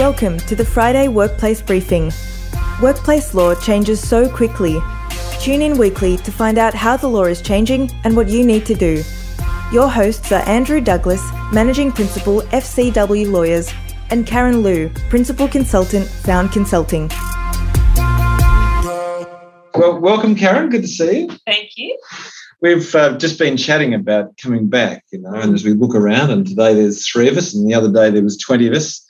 Welcome to the Friday Workplace Briefing. Workplace law changes so quickly. Tune in weekly to find out how the law is changing and what you need to do. Your hosts are Andrew Douglas, Managing Principal, FCW Lawyers, and Karen Luu, Principal Consultant, Found Consulting. Well, welcome, Karen. Good to see you. Thank you. We've uh, just been chatting about coming back, you know, and as we look around, and today there's three of us, and the other day there was 20 of us.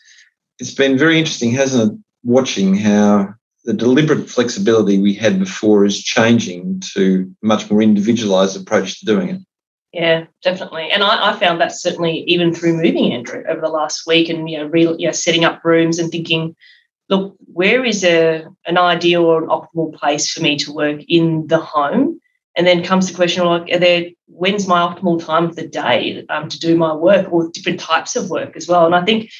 It's been very interesting, hasn't it, watching how the deliberate flexibility we had before is changing to a much more individualized approach to doing it. Yeah, definitely. And I, I, found that certainly even through moving Andrew over the last week and you know, you know setting up rooms and thinking, look, where is a an ideal or an optimal place for me to work in the home? And then comes the question, like, are there when's my optimal time of the day um, to do my work or different types of work as well? And I think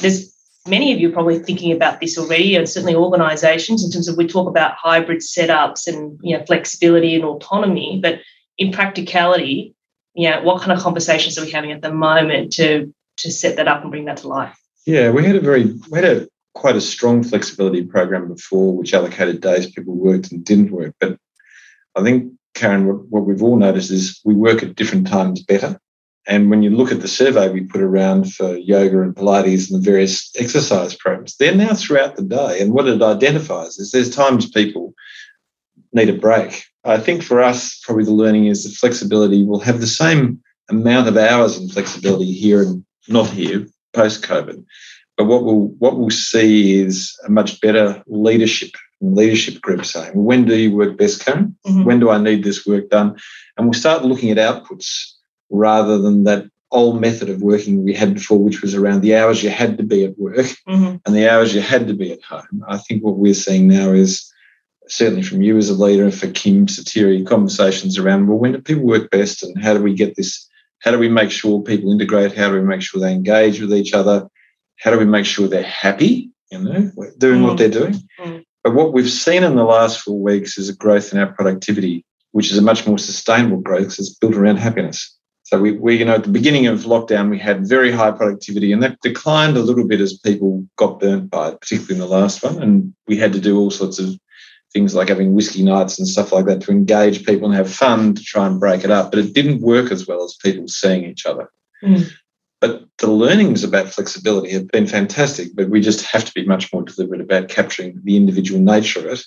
there's many of you are probably thinking about this already, and certainly organisations in terms of we talk about hybrid setups and you know flexibility and autonomy, but in practicality, you know, what kind of conversations are we having at the moment to to set that up and bring that to life? Yeah, we had a very we had a quite a strong flexibility program before, which allocated days people worked and didn't work. But I think Karen, what, what we've all noticed is we work at different times better. And when you look at the survey we put around for yoga and Pilates and the various exercise programs, they're now throughout the day. And what it identifies is there's times people need a break. I think for us, probably the learning is the flexibility We'll have the same amount of hours and flexibility here and not here post COVID. But what we'll what we'll see is a much better leadership leadership group saying, when do you work best, Karen? Mm-hmm. When do I need this work done? And we'll start looking at outputs rather than that old method of working we had before, which was around the hours you had to be at work mm-hmm. and the hours you had to be at home. I think what we're seeing now is certainly from you as a leader and for Kim Satiri, conversations around well, when do people work best and how do we get this? How do we make sure people integrate? How do we make sure they engage with each other? How do we make sure they're happy, you know, doing mm. what they're doing? Mm. But what we've seen in the last four weeks is a growth in our productivity, which is a much more sustainable growth because it's built around happiness. So we, we, you know, at the beginning of lockdown, we had very high productivity, and that declined a little bit as people got burnt by it, particularly in the last one. And we had to do all sorts of things like having whiskey nights and stuff like that to engage people and have fun to try and break it up. But it didn't work as well as people seeing each other. Mm. But the learnings about flexibility have been fantastic, but we just have to be much more deliberate about capturing the individual nature of it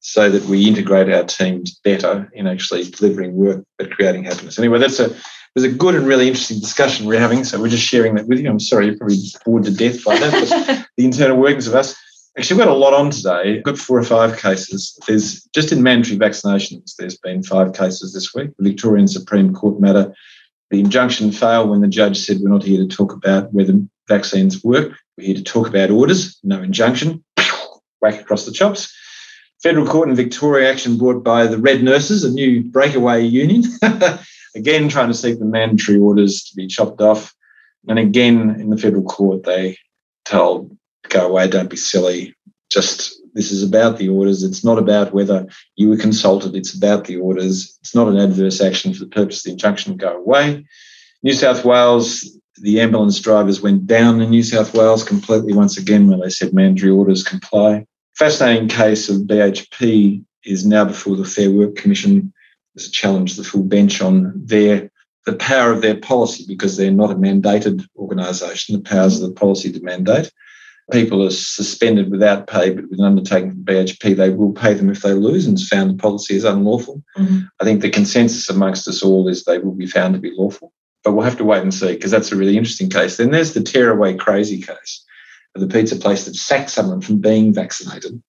so that we integrate our teams better in actually delivering work but creating happiness. Anyway, that's a was a good and really interesting discussion we're having. So we're just sharing that with you. I'm sorry you're probably bored to death by that, but the internal workings of us. Actually, we've got a lot on today. We've got four or five cases. There's just in mandatory vaccinations, there's been five cases this week. The Victorian Supreme Court matter. The injunction failed when the judge said we're not here to talk about whether vaccines work. We're here to talk about orders, no injunction. Whack across the chops. Federal Court in Victoria action brought by the Red Nurses, a new breakaway union. again trying to seek the mandatory orders to be chopped off. And again, in the federal court, they told, go away, don't be silly. Just this is about the orders. It's not about whether you were consulted. It's about the orders. It's not an adverse action for the purpose of the injunction. Go away. New South Wales, the ambulance drivers went down in New South Wales completely once again when they said mandatory orders comply. Fascinating case of BHP is now before the Fair Work Commission to challenge to the full bench on their the power of their policy because they're not a mandated organisation. The powers of the policy to mandate. People are suspended without pay, but with an undertaking from BHP, they will pay them if they lose and found the policy is unlawful. Mm-hmm. I think the consensus amongst us all is they will be found to be lawful. But we'll have to wait and see because that's a really interesting case. Then there's the tearaway crazy case the pizza place that sacked someone from being vaccinated.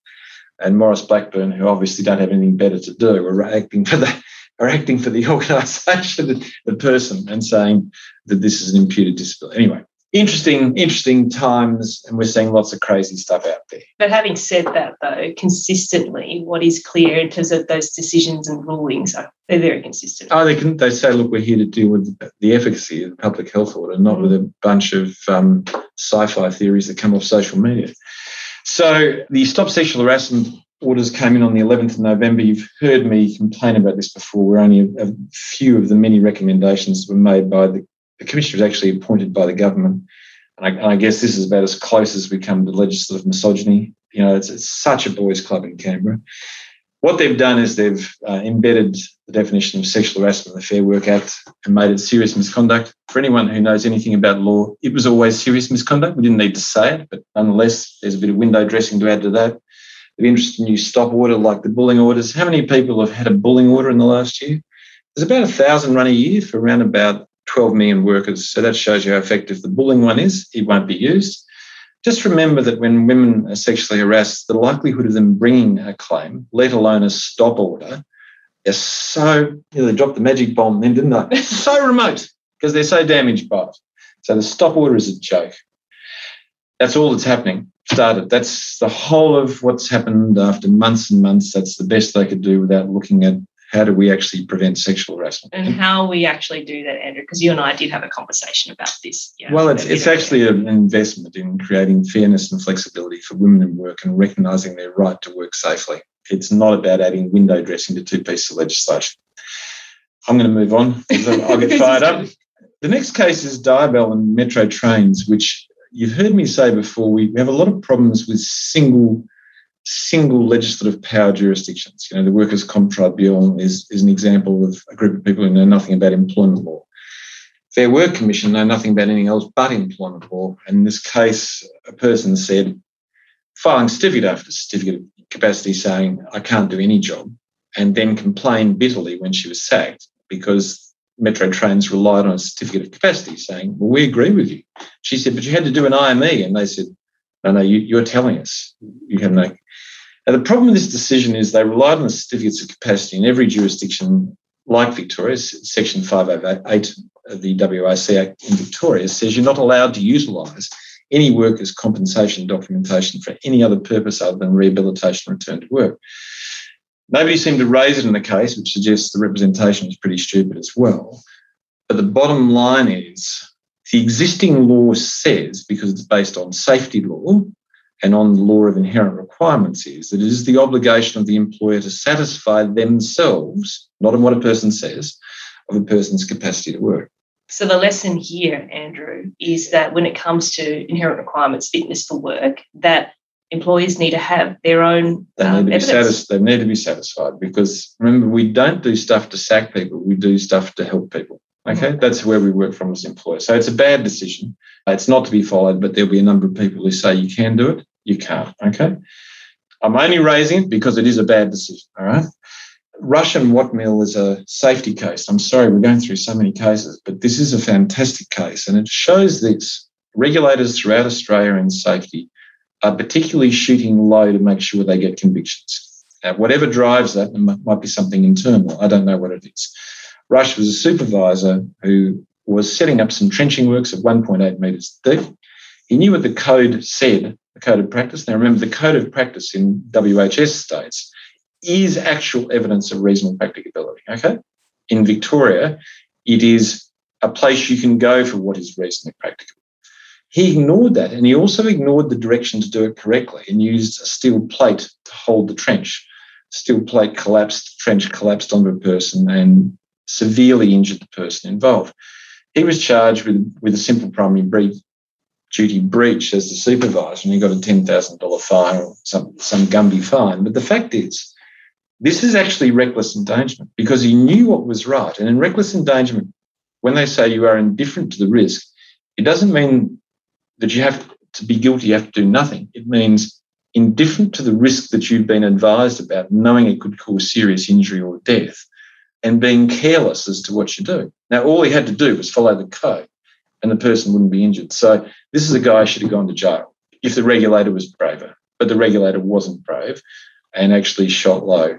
And Maurice Blackburn, who obviously don't have anything better to do, are acting for that are acting for the organisation, the person, and saying that this is an imputed disability. Anyway, interesting, interesting times, and we're seeing lots of crazy stuff out there. But having said that, though, consistently, what is clear in terms of those decisions and rulings are they're very consistent. Oh, they can. They say, look, we're here to deal with the efficacy of the public health order, not mm with a bunch of um, sci-fi theories that come off social media. So the Stop Sexual Harassment orders came in on the 11th of November. You've heard me complain about this before. We're only a, a few of the many recommendations that were made by the, the commissioner was actually appointed by the government. and I, and I, guess this is about as close as we come to legislative misogyny. You know, it's, it's such a boys' club in Canberra. What they've done is they've uh, embedded the definition of sexual harassment in the Fair Work Act and made it serious misconduct. For anyone who knows anything about law, it was always serious misconduct. We didn't need to say it, but nonetheless, there's a bit of window dressing to add to that. They've introduced a new stop order like the bullying orders. How many people have had a bullying order in the last year? There's about a thousand run a year for around about 12 million workers. So that shows you how effective the bullying one is. It won't be used. Just remember that when women are sexually harassed, the likelihood of them bringing a claim, let alone a stop order, is so, you know, they dropped the magic bomb then, didn't they? so remote because they're so damaged by it. So the stop order is a joke. That's all that's happening. Started. That's the whole of what's happened after months and months. That's the best they could do without looking at how do we actually prevent sexual harassment? And how we actually do that, Andrew, because you and I did have a conversation about this. You know, well, it's, it's actually an investment in creating fairness and flexibility for women in work and recognising their right to work safely. It's not about adding window dressing to two pieces of legislation. I'm going to move on. Because I'll get fired up. The next case is Diabel and Metro Trains, which you've heard me say before. We have a lot of problems with single single legislative power jurisdictions. You know, the Workers' Comp Tribunal is, is an example of a group of people who know nothing about employment law. Fair Work Commission know nothing about anything else but employment law. And in this case, a person said, filing certificate after certificate of capacity saying, I can't do any job, and then complained bitterly when she was sacked because Metro Trains relied on a certificate of capacity saying, Well, we agree with you. She said, But you had to do an IME. And they said, No, no, you, you're telling us. You have no now, the problem with this decision is they relied on the certificates of capacity in every jurisdiction, like Victoria, Section 508 of the WIC Act in Victoria says you're not allowed to utilise any workers' compensation documentation for any other purpose other than rehabilitation and return to work. Nobody seemed to raise it in the case, which suggests the representation is pretty stupid as well. But the bottom line is the existing law says, because it's based on safety law, and on the law of inherent requirements is that it is the obligation of the employer to satisfy themselves, not on what a person says, of a person's capacity to work. So the lesson here, Andrew, is that when it comes to inherent requirements, fitness for work, that employees need to have their own. They need, um, to, be satis- they need to be satisfied because remember, we don't do stuff to sack people, we do stuff to help people. Okay, that's where we work from as employers. So it's a bad decision. It's not to be followed, but there'll be a number of people who say you can do it you can't. Okay. I'm only raising it because it is a bad decision. All right. Russian Watt Mill is a safety case. I'm sorry, we're going through so many cases, but this is a fantastic case. And it shows this regulators throughout Australia in safety are particularly shooting low to make sure they get convictions. Now, whatever drives that, might be something internal. I don't know what it is. Rush was a supervisor who was setting up some trenching works of 1.8 metres deep. He knew what the code said the code of practice. Now, remember, the code of practice in WHS states is actual evidence of reasonable practicability. Okay. In Victoria, it is a place you can go for what is reasonably practicable. He ignored that and he also ignored the direction to do it correctly and used a steel plate to hold the trench. Steel plate collapsed, trench collapsed onto a person and severely injured the person involved. He was charged with, with a simple primary breach, duty breach as the supervisor and he got a $10,000 fine or some, some Gumby fine. But the fact is, this is actually reckless endangerment because he knew what was right. And in reckless endangerment, when they say you are indifferent to the risk, it doesn't mean that you have to be guilty, you have to do nothing. It means indifferent to the risk that you've been advised about, knowing it could cause serious injury or death, and being careless as to what you do. Now, all he had to do was follow the code and the person wouldn't be injured. So this is a guy who should have gone to jail if the regulator was braver, but the regulator wasn't brave and actually shot low.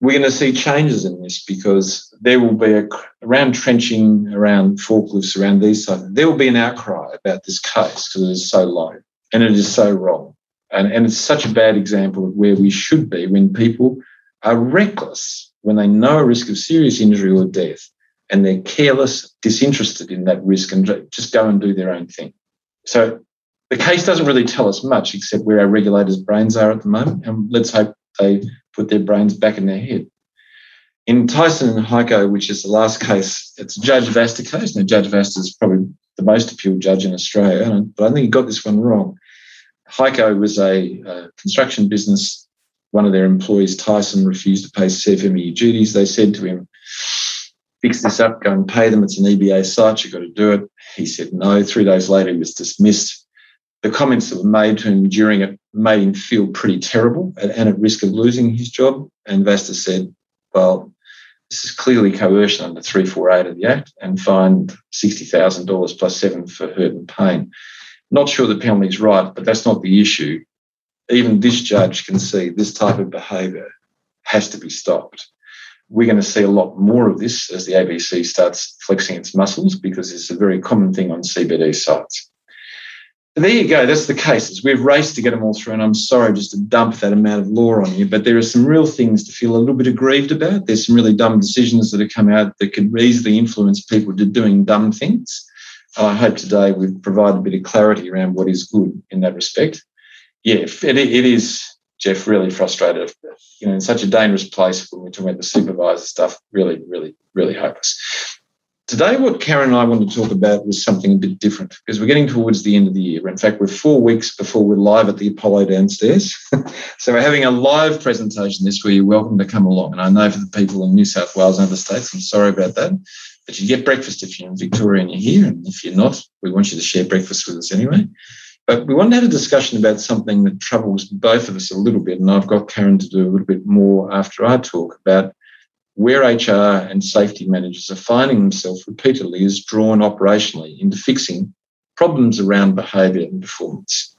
We're going to see changes in this because there will be a, around trenching, around forklifts, around these sites, there will be an outcry about this case because it is so low and it is so wrong. And, and it's such a bad example of where we should be when people are reckless, when they know a risk of serious injury or death, and they're careless, disinterested in that risk and just go and do their own thing. So the case doesn't really tell us much except where our regulators' brains are at the moment. And let's hope they put their brains back in their head. In Tyson and Heiko, which is the last case, it's Judge Vasta case. Now, Judge Vasta is probably the most appealed judge in Australia, but I think he got this one wrong. Heiko was a, a construction business. One of their employees, Tyson, refused to pay CFMEU duties. They said to him, fix this up, go and pay them. It's an EBA site, you've got to do it. He said no. Three days later, he was dismissed. The comments that were made to him during it made him feel pretty terrible and at risk of losing his job. And Vasta said, well, this is clearly coercion under 348 of the Act and fined $60,000 plus seven for hurt and pain. Not sure the penalty is right, but that's not the issue. Even this judge can see this type of behaviour has to be stopped. We're going to see a lot more of this as the ABCC starts flexing its muscles because it's a very common thing on CBD sites. There you go. That's the cases. We've raced to get them all through, and I'm sorry just to dump that amount of law on you, but there are some real things to feel a little bit aggrieved about. There's some really dumb decisions that have come out that could easily influence people to doing dumb things. I hope today we've provided a bit of clarity around what is good in that respect. Yeah, it, it is, Jeff, really frustrated. You know, in such a dangerous place when we're talking about the supervisor stuff, really, really, really hopeless. Today, what Karen and I want to talk about was something a bit different because we're getting towards the end of the year. In fact, we're four weeks before we're live at the Apollo downstairs. so we're having a live presentation this week. you're welcome to come along. And I know for the people in New South Wales and other states, I'm sorry about that. But you get breakfast if you're in Victoria and you're here. And if you're not, we want you to share breakfast with us anyway. But we want to have a discussion about something that troubles both of us a little bit. And I've got Karen to do a little bit more after I talk about where HR and safety managers are finding themselves repeatedly is drawn operationally into fixing problems around behaviour and performance.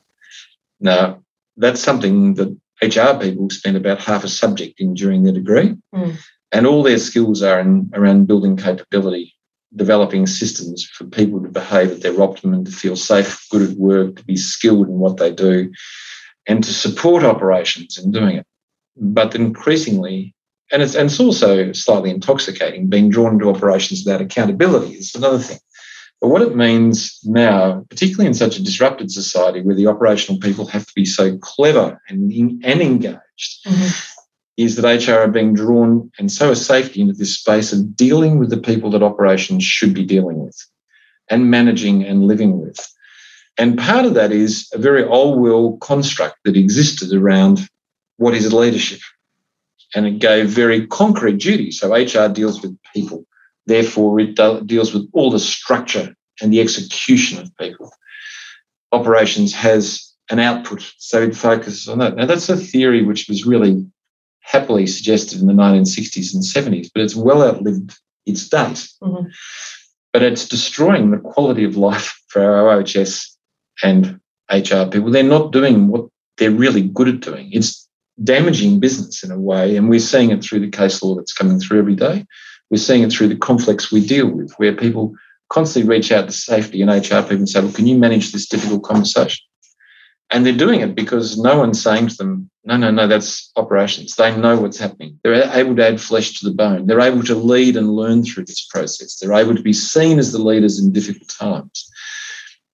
Now, that's something that HR people spend about half a subject in during their degree. Mm. And all their skills are in, around building capability, developing systems for people to behave at their optimum, to feel safe, good at work, to be skilled in what they do, and to support operations in doing it. But increasingly, and it's, and it's also slightly intoxicating, being drawn into operations without accountability is another thing. But what it means now, particularly in such a disrupted society where the operational people have to be so clever and, and engaged, mm-hmm is that HR are being drawn, and so is safety, into this space of dealing with the people that operations should be dealing with and managing and living with. And part of that is a very old world construct that existed around what is leadership. And it gave very concrete duties. So HR deals with people, therefore, it deals with all the structure and the execution of people. Operations has an output, so it focuses on that. Now, that's a theory which was really happily suggested in the 1960s and 70s, but it's well outlived its date. Mm-hmm. But it's destroying the quality of life for our OHS and HR people. They're not doing what they're really good at doing. It's damaging business in a way, and we're seeing it through the case law that's coming through every day. We're seeing it through the conflicts we deal with, where people constantly reach out to safety and HR people and say, Well, can you manage this difficult conversation? And they're doing it because no one's saying to them, no, no, no, that's operations. They know what's happening. They're able to add flesh to the bone. They're able to lead and learn through this process. They're able to be seen as the leaders in difficult times.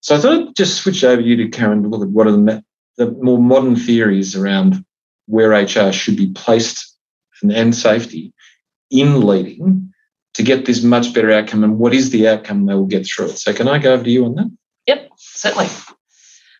So I thought I'd just switch over you to Karen to look at what are the, the more modern theories around where HR should be placed and, and safety in leading to get this much better outcome and what is the outcome they will get through it. So can I go over to you on that? Yep, certainly.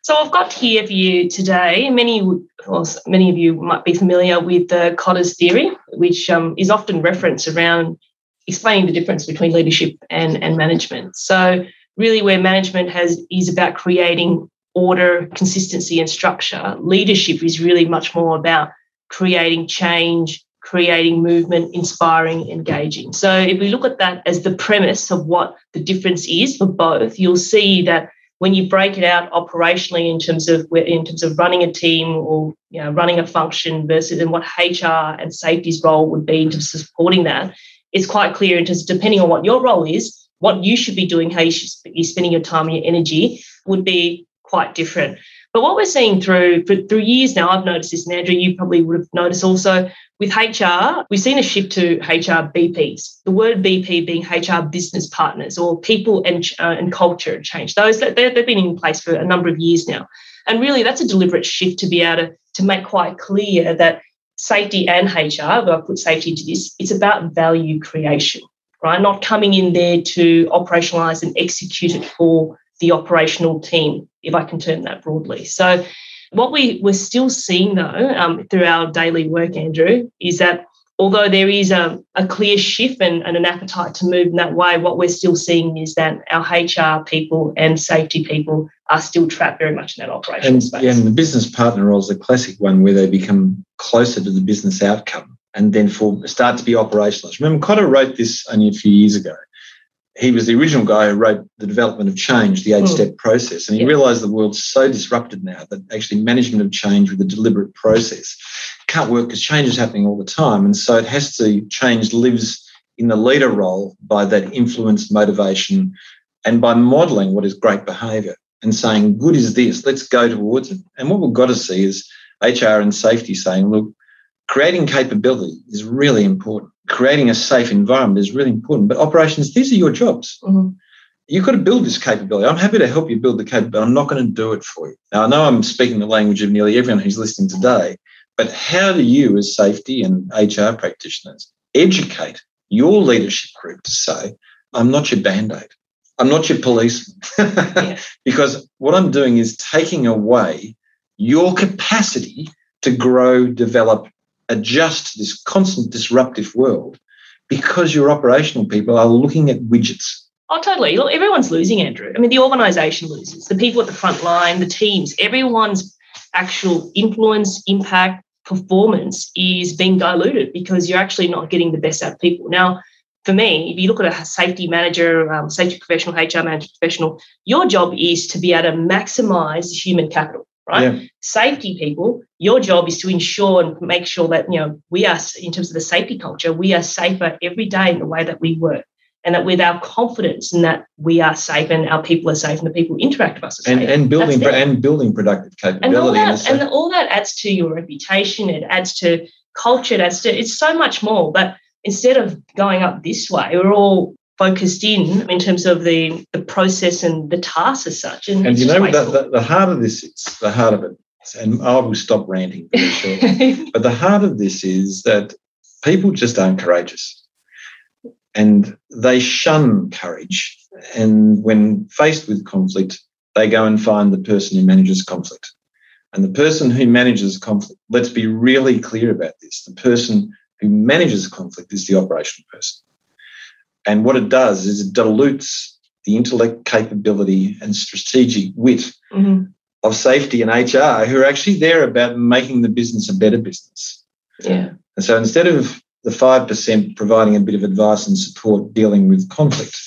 So I've got here for you today. Many, well, many of you might be familiar with the Kotter's theory, which um, is often referenced around explaining the difference between leadership and, and management. So really, where management has is about creating order, consistency, and structure. Leadership is really much more about creating change, creating movement, inspiring, engaging. So if we look at that as the premise of what the difference is for both, you'll see that when you break it out operationally in terms of in terms of running a team or you know running a function versus and what HR and safety's role would be in terms of supporting that, it's quite clear in terms of depending on what your role is, what you should be doing, how you should be spending your time and your energy would be quite different. But what we're seeing through for, through years now, I've noticed this, and Andrew, you probably would have noticed also with HR, we've seen a shift to HR BPs. The word BP being HR business partners or people and, uh, and culture change. Those they've been in place for a number of years now, and really that's a deliberate shift to be able to, to make quite clear that safety and HR, but I put safety into this, it's about value creation right? Not coming in there to operationalize and execute it for the operational team, if I can term that broadly. So, what we, we're still seeing though um, through our daily work, Andrew, is that although there is a, a clear shift and, and, an appetite to move in that way, what we're still seeing is that our HR people and safety people are still trapped very much in that operational and, space. Yeah, and the business partner role is a classic one where they become closer to the business outcome and then for start to be operationalized. Remember, Kotter wrote this only a few years ago. He was the original guy who wrote the development of change, the eight-step mm. process, and he yeah. realised the world's so disrupted now that actually management of change with a deliberate process can't work because change is happening all the time, and so it has to change lives in the leader role by that influence, motivation, and by modelling what is great behaviour and saying, "Good is this. Let's go towards it." And what we've got to see is HR and safety saying, "Look, creating capability is really important. Creating a safe environment is really important. But operations, these are your jobs. Mm-hmm. You've got to build this capability. I'm happy to help you build the capability. But I'm not going to do it for you. Now, I know I'm speaking the language of nearly everyone who's listening today, but how do you, as safety and HR practitioners, educate your leadership group to say, I'm not your band aid, I'm not your policeman? yeah. Because what I'm doing is taking away your capacity to grow, develop, adjust to this constant disruptive world because your operational people are looking at widgets. Oh, totally. Look, everyone's losing, Andrew. I mean, the organisation loses, the people at the front line, the teams, everyone's actual influence, impact, performance is being diluted because you're actually not getting the best out of people. Now, for me, if you look at a safety manager, um, safety professional, HR manager professional, your job is to be able to maximize human capital right? Yeah. Safety people, your job is to ensure and make sure that, you know, we are, in terms of the safety culture, we are safer every day in the way that we work. And that with our confidence in that we are safe and our people are safe and the people interact with us are and, safe. And building and building productive capability. And all, that, and all that adds to your reputation, it adds to culture, it adds to it's so much more. But instead of going up this way, we're all focused in in terms of the, the process and the task as such. And, and you know, the, the, the, heart of this is the heart of it, and I will stop ranting very shortly. but the heart of this is that people just aren't courageous. And they shun courage. And when faced with conflict, they go and find the person who manages conflict. And the person who manages conflict, let's be really clear about this the person who manages conflict is the operational person. And what it does is it dilutes the intellect, capability, and strategic wit mm-hmm. of safety and HR, who are actually there about making the business a better business. Yeah. And so instead of the 5% providing a bit of advice and support dealing with conflict,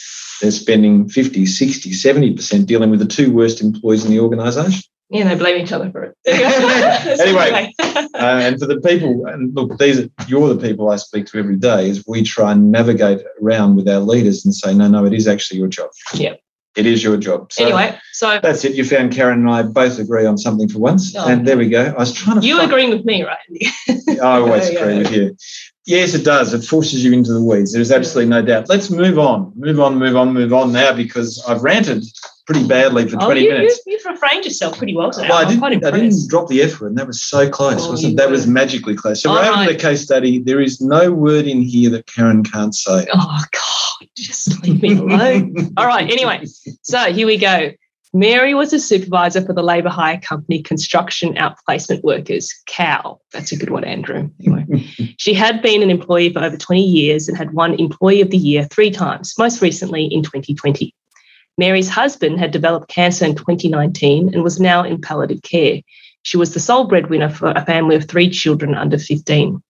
they're spending 50, 60, 70% dealing with the two worst employees in the organisation. Yeah, they blame each other for it. anyway, uh, and for the people, and look, these are you're the people I speak to every day. Is we try and navigate around with our leaders and say, no, no, it is actually your job. Yeah, it is your job. So anyway, so that's it. You found Karen and I both agree on something for once, oh, and there we go. I was trying to. You find... agreeing with me, right? I always agree with you. Yes, it does. It forces you into the weeds. There's absolutely no doubt. Let's move on, move on, move on, move on now because I've ranted pretty oh. badly for oh, 20 you, minutes. You, have refrained yourself pretty well today. Well, I, didn't, I didn't drop the F word, and that was so close, oh, wasn't That was magically close. So, we're over the case study. There is no word in here that Karen can't say. Oh, God, just leave me alone. All right, anyway, so here we go. Mary was a supervisor for the labour hire company Construction Outplacement Workers, COW. That's a good one, Andrew. Anyway, she had been an employee for over 20 years and had won Employee of the Year three times, most recently in 2020. Mary's husband had developed cancer in 2019 and was now in palliative care. She was the sole breadwinner for a family of three children under 15.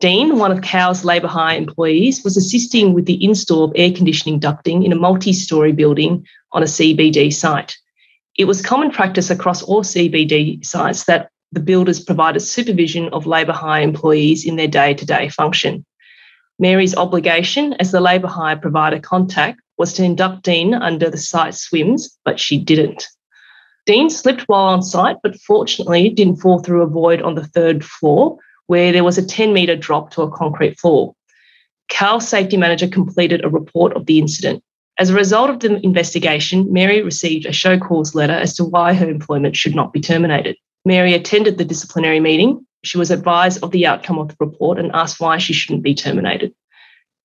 Dean, one of COW's labour hire employees, was assisting with the install of air conditioning ducting in a multi story building on a CBD site. It was common practice across all CBD sites that the builders provided supervision of labour hire employees in their day to day function. Mary's obligation as the labour hire provider contact was to induct Dean under the site swims, but she didn't. Dean slipped while on site, but fortunately didn't fall through a void on the third floor where there was a 10 metre drop to a concrete floor. COW safety manager completed a report of the incident. As a result of the investigation, Mary received a show cause letter as to why her employment should not be terminated. Mary attended the disciplinary meeting. She was advised of the outcome of the report and asked why she shouldn't be terminated.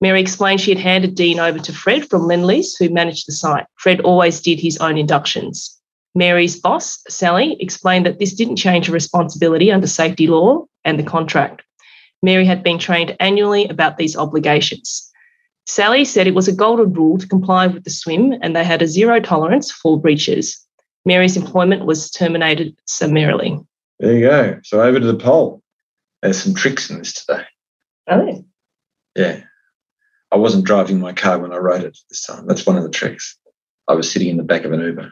Mary explained she had handed Dean over to Fred from Lendlease, who managed the site. Fred always did his own inductions. Mary's boss, Sally, explained that this didn't change her responsibility under safety law and the contract. Mary had been trained annually about these obligations. Sally said it was a golden rule to comply with the swim and they had a zero tolerance for breaches. Mary's employment was terminated summarily. There you go. So over to the poll. There's some tricks in this today. Oh. Yeah. I wasn't driving my car when I wrote it this time. That's one of the tricks. I was sitting in the back of an Uber.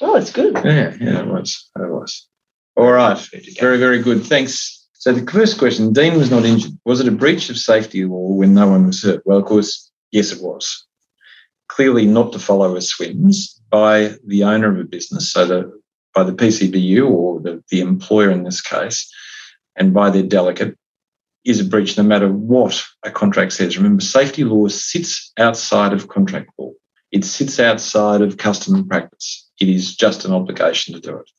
Oh, it's good. Yeah, yeah, it was. It was. All right. Very, very good. Thanks. So the first question, Dean was not injured. Was it a breach of safety law when no one was hurt? Well, of course, yes, it was. Clearly not to follow a SWIMS by the owner of a business, so the, by the PCBU or the, the employer in this case, and by their delegate is a breach no matter what a contract says. Remember, safety law sits outside of contract law. It sits outside of custom and practice. It is just an obligation to do it.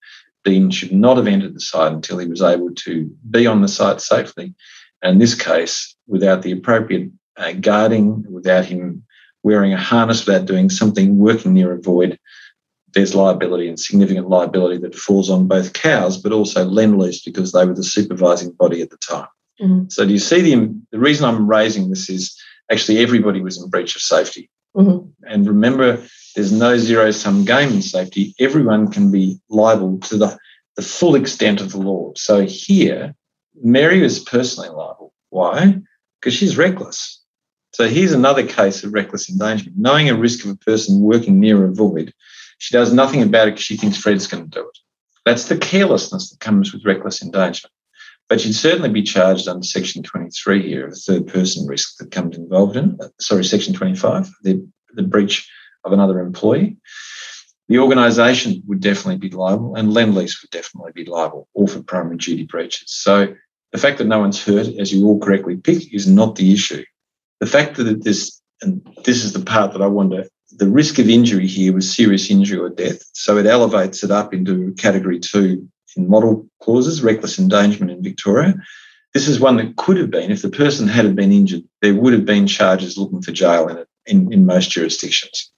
Dean should not have entered the site until he was able to be on the site safely. And in this case, without the appropriate uh, guarding, without him wearing a harness, without doing something working near a void, there's liability and significant liability that falls on both cows, but also Lendlease because they were the supervising body at the time. Mm-hmm. So, do you see the, the reason I'm raising this is actually everybody was in breach of safety. Mm-hmm. And remember, there's no zero sum game in safety. Everyone can be liable to the, the full extent of the law. So, here, Mary was personally liable. Why? Because she's reckless. So, here's another case of reckless endangerment. Knowing a risk of a person working near a void, she does nothing about it because she thinks Fred's going to do it. That's the carelessness that comes with reckless endangerment. But she'd certainly be charged under Section 23 here of a third person risk that comes involved in, uh, sorry, Section 25, the, the breach of another employee. The organisation would definitely be liable, and Lendlease would definitely be liable, all for primary duty breaches. So the fact that no one's hurt, as you all correctly pick, is not the issue. The fact that this, and this is the part that I wonder, the risk of injury here was serious injury or death. So it elevates it up into category two in model clauses, reckless endangerment in Victoria. This is one that could have been, if the person had been injured, there would have been charges looking for jail in it in, in most jurisdictions.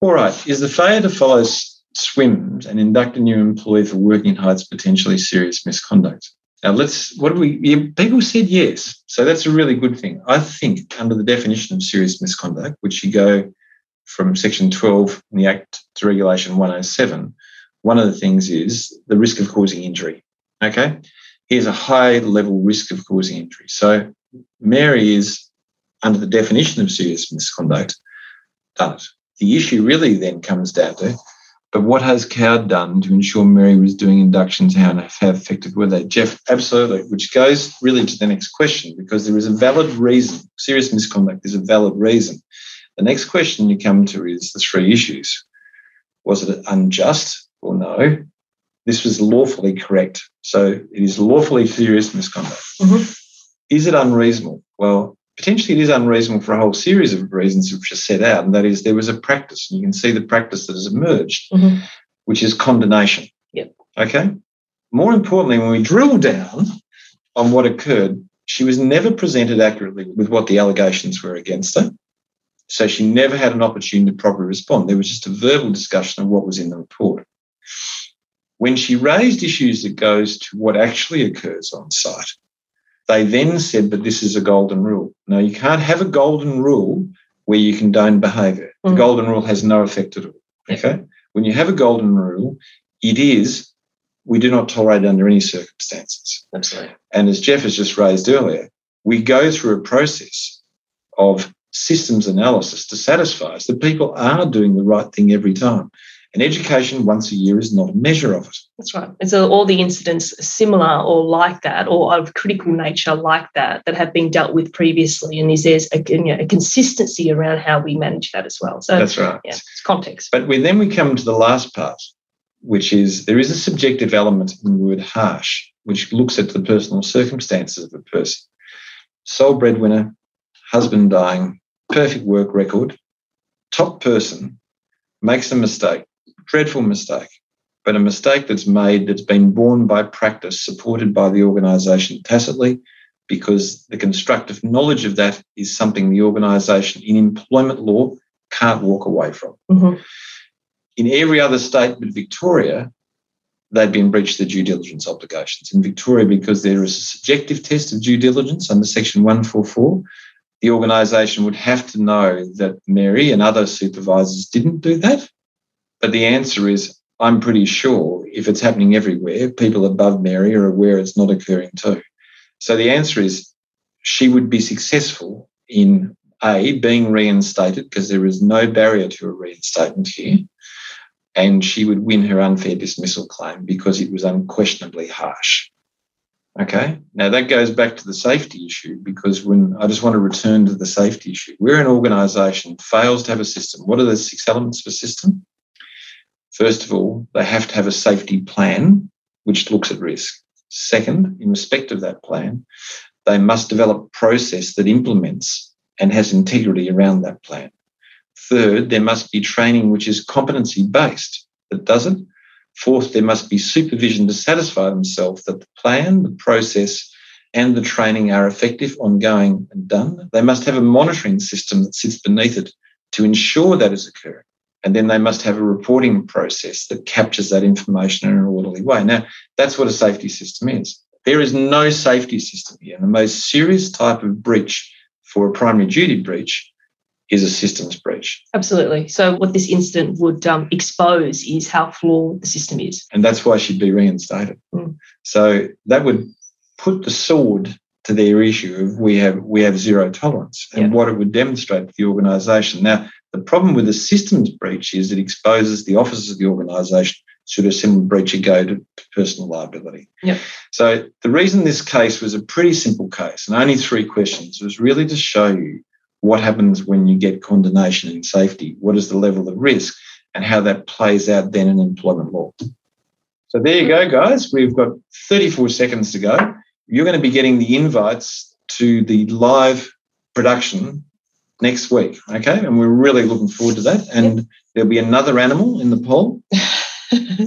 All right, is the failure to follow SWIMS and induct a new employee for working in heights potentially serious misconduct? Now, let's, what do we, yeah, people said yes. So that's a really good thing. I think under the definition of serious misconduct, which you go from section 12 in the Act to Regulation 107, one of the things is the risk of causing injury. Okay. Here's a high level risk of causing injury. So Mary is, under the definition of serious misconduct, done it. The issue really then comes down to, but what has Cowd done to ensure Mary was doing inductions? How, how effective were they? Jeff, absolutely, which goes really to the next question because there is a valid reason. Serious misconduct is a valid reason. The next question you come to is the three issues. Was it unjust? Well, no. This was lawfully correct. So it is lawfully serious misconduct. Mm-hmm. Is it unreasonable? Well, potentially it is unreasonable for a whole series of reasons which are set out, and that is there was a practice, and you can see the practice that has emerged, mm-hmm. which is condonation. Yep. Okay. More importantly, when we drill down on what occurred, she was never presented accurately with what the allegations were against her. So she never had an opportunity to properly respond. There was just a verbal discussion of what was in the report. When she raised issues that goes to what actually occurs on site, they then said, but this is a golden rule. No, you can't have a golden rule where you condone behaviour. Mm. The golden rule has no effect at all. Okay. When you have a golden rule, it is we do not tolerate it under any circumstances. Absolutely. And as Jeff has just raised earlier, we go through a process of systems analysis to satisfy us that people are doing the right thing every time. And education once a year is not a measure of it. That's right. And so all the incidents similar or like that, or of critical nature like that, that have been dealt with previously, and is there's a, you know, a consistency around how we manage that as well. So that's right. Yeah, it's context. But then we come to the last part, which is there is a subjective element in the word harsh, which looks at the personal circumstances of a person. Sole breadwinner, husband dying, perfect work record, top person, makes a mistake, dreadful mistake, but a mistake that's made that's been borne by practice, supported by the organisation tacitly, because the constructive knowledge of that is something the organisation in employment law can't walk away from. Mm-hmm. In every other state but Victoria, they've been breached the due diligence obligations. In Victoria, because there is a subjective test of due diligence under Section 144, the organisation would have to know that Mary and other supervisors didn't do that. But the answer is, I'm pretty sure if it's happening everywhere, people above Mary are aware it's not occurring too. So the answer is she would be successful in A, being reinstated because there is no barrier to a reinstatement here. And she would win her unfair dismissal claim because it was unquestionably harsh. Okay. Now that goes back to the safety issue because when I just want to return to the safety issue, we're an organisation fails to have a system. What are the six elements of a system? First of all, they have to have a safety plan which looks at risk. Second, in respect of that plan, they must develop process that implements and has integrity around that plan. Third, there must be training which is competency based that does it. Fourth, there must be supervision to satisfy themselves that the plan, the process, and the training are effective, ongoing, and done. They must have a monitoring system that sits beneath it to ensure that is occurring. And then they must have a reporting process that captures that information in an orderly way. Now, that's what a safety system is. There is no safety system here. And the most serious type of breach for a primary duty breach is a systems breach. Absolutely. So, what this incident would um, expose is how flawed the system is. And that's why she'd be reinstated. Mm. So, that would put the sword to their issue of we have we have zero tolerance and Yeah. what it would demonstrate to the organisation. Now, the problem with the systems breach is it exposes the officers of the organisation should a similar breach go to personal liability. Yep. So the reason this case was a pretty simple case and only three questions was really to show you what happens when you get condonation in safety, what is the level of risk, and how that plays out then in employment law. So there you go, guys. We've got 34 seconds to go. You're going to be getting the invites to the live production next week. Okay. And we're really looking forward to that. And there'll be another animal in the poll.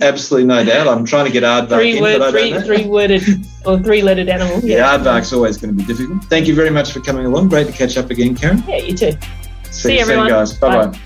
Absolutely no doubt. I'm trying to get aardvark three in, but I word, don't three, know. three worded or three lettered animal. Yeah, aardvark's always going to be difficult. Thank you very much for coming along. Great to catch up again, Karen. Yeah, you too. See, See you everyone. soon, guys. Bye bye.